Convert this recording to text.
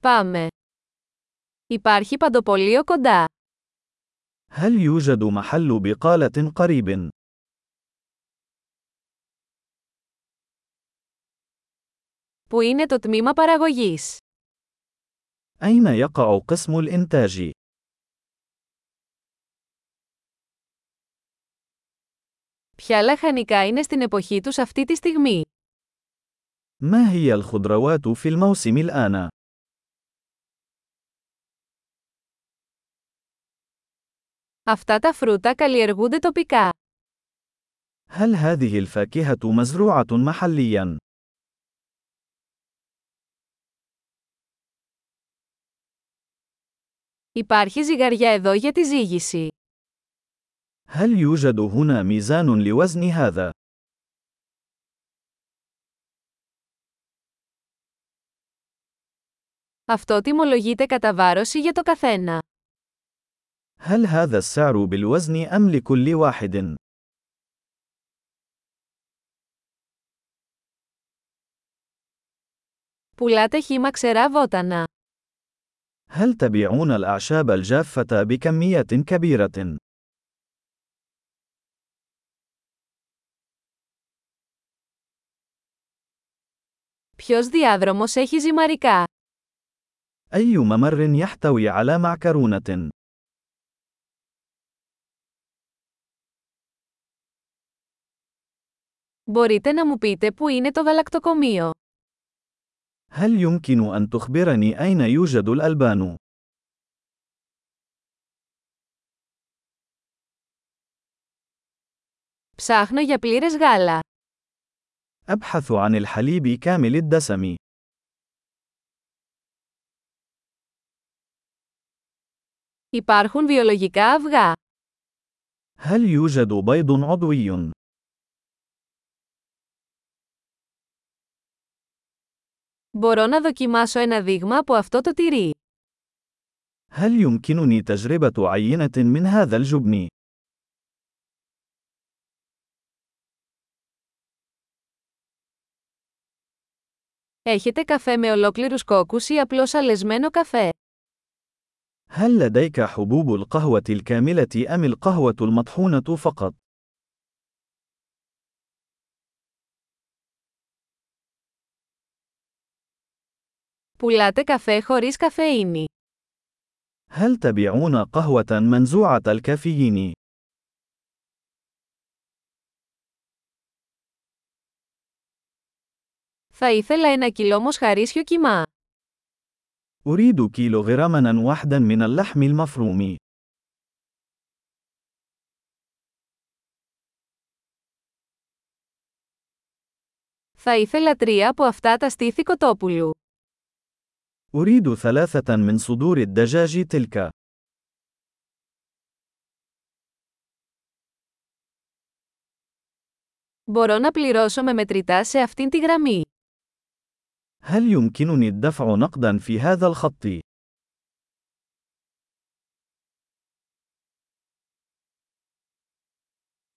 Πάμε. Υπάρχει παντοπολείο κοντά. هل يوجد محل بقالة قريب؟ Πού είναι το τμήμα παραγωγής? أين يقع قسم الإنتاج؟ Ποια λαχανικά είναι στην εποχή τους αυτή τη στιγμή? ما هي الخضروات في الموسم الآن؟ Αυτά τα φρούτα καλλιεργούνται τοπικά. هل هذه الفاكهة مزروعة محلياً؟ Υπάρχει ζυγαριά εδώ για τη ζύγηση. هل يوجد هنا ميزان لوزن هذا؟ Αυτό τιμολογείται κατά βάρωση για το καθένα. هل هذا السعر بالوزن أم لكل واحد؟ Πουλάτε χύμα ξερά βότανα. هل تبيعون الأعشاب الجافة بكمية كبيرة؟ Ποιος διάδρομος έχει ζυμαρικά? أي ممر يحتوي على معكرونة؟ Μπορείτε να μου πείτε πού είναι το γαλακτοκομείο. هل يمكن أن تخبرني أين يوجد الألبان؟ Ψάχνω για πλήρες γάλα. أبحث عن الحليب كامل الدسم. Υπάρχουν βιολογικά αυγά. هل يوجد بيض عضوي؟ Μπορώ να δοκιμάσω ένα δείγμα από αυτό το τυρί. هل يمكنني تجربة عينة من هذا الجبن؟ Έχετε καφέ με ολόκληρους κόκκους ή απλώς αλεσμένο καφέ. هل لديك حبوب القهوة الكاملة أم القهوة المطحونة فقط؟ Πουλάτε καφέ χωρίς καφεΐνη. هل تبيعون قهوة منزوعة الكافيين؟ Θα ήθελα ένα κιλό μοσχαρίσιο κιμά. أريد كيلوغراما واحدا من اللحم المفروم. Θα ήθελα τρία από αυτά τα στήθη κοτόπουλου. أريد ثلاثة من صدور الدجاج تلك. Μπορώ να πληρώσω με μετρητά σε αυτήν τη γραμμή. هل يمكنني الدفع نقدا في هذا الخط؟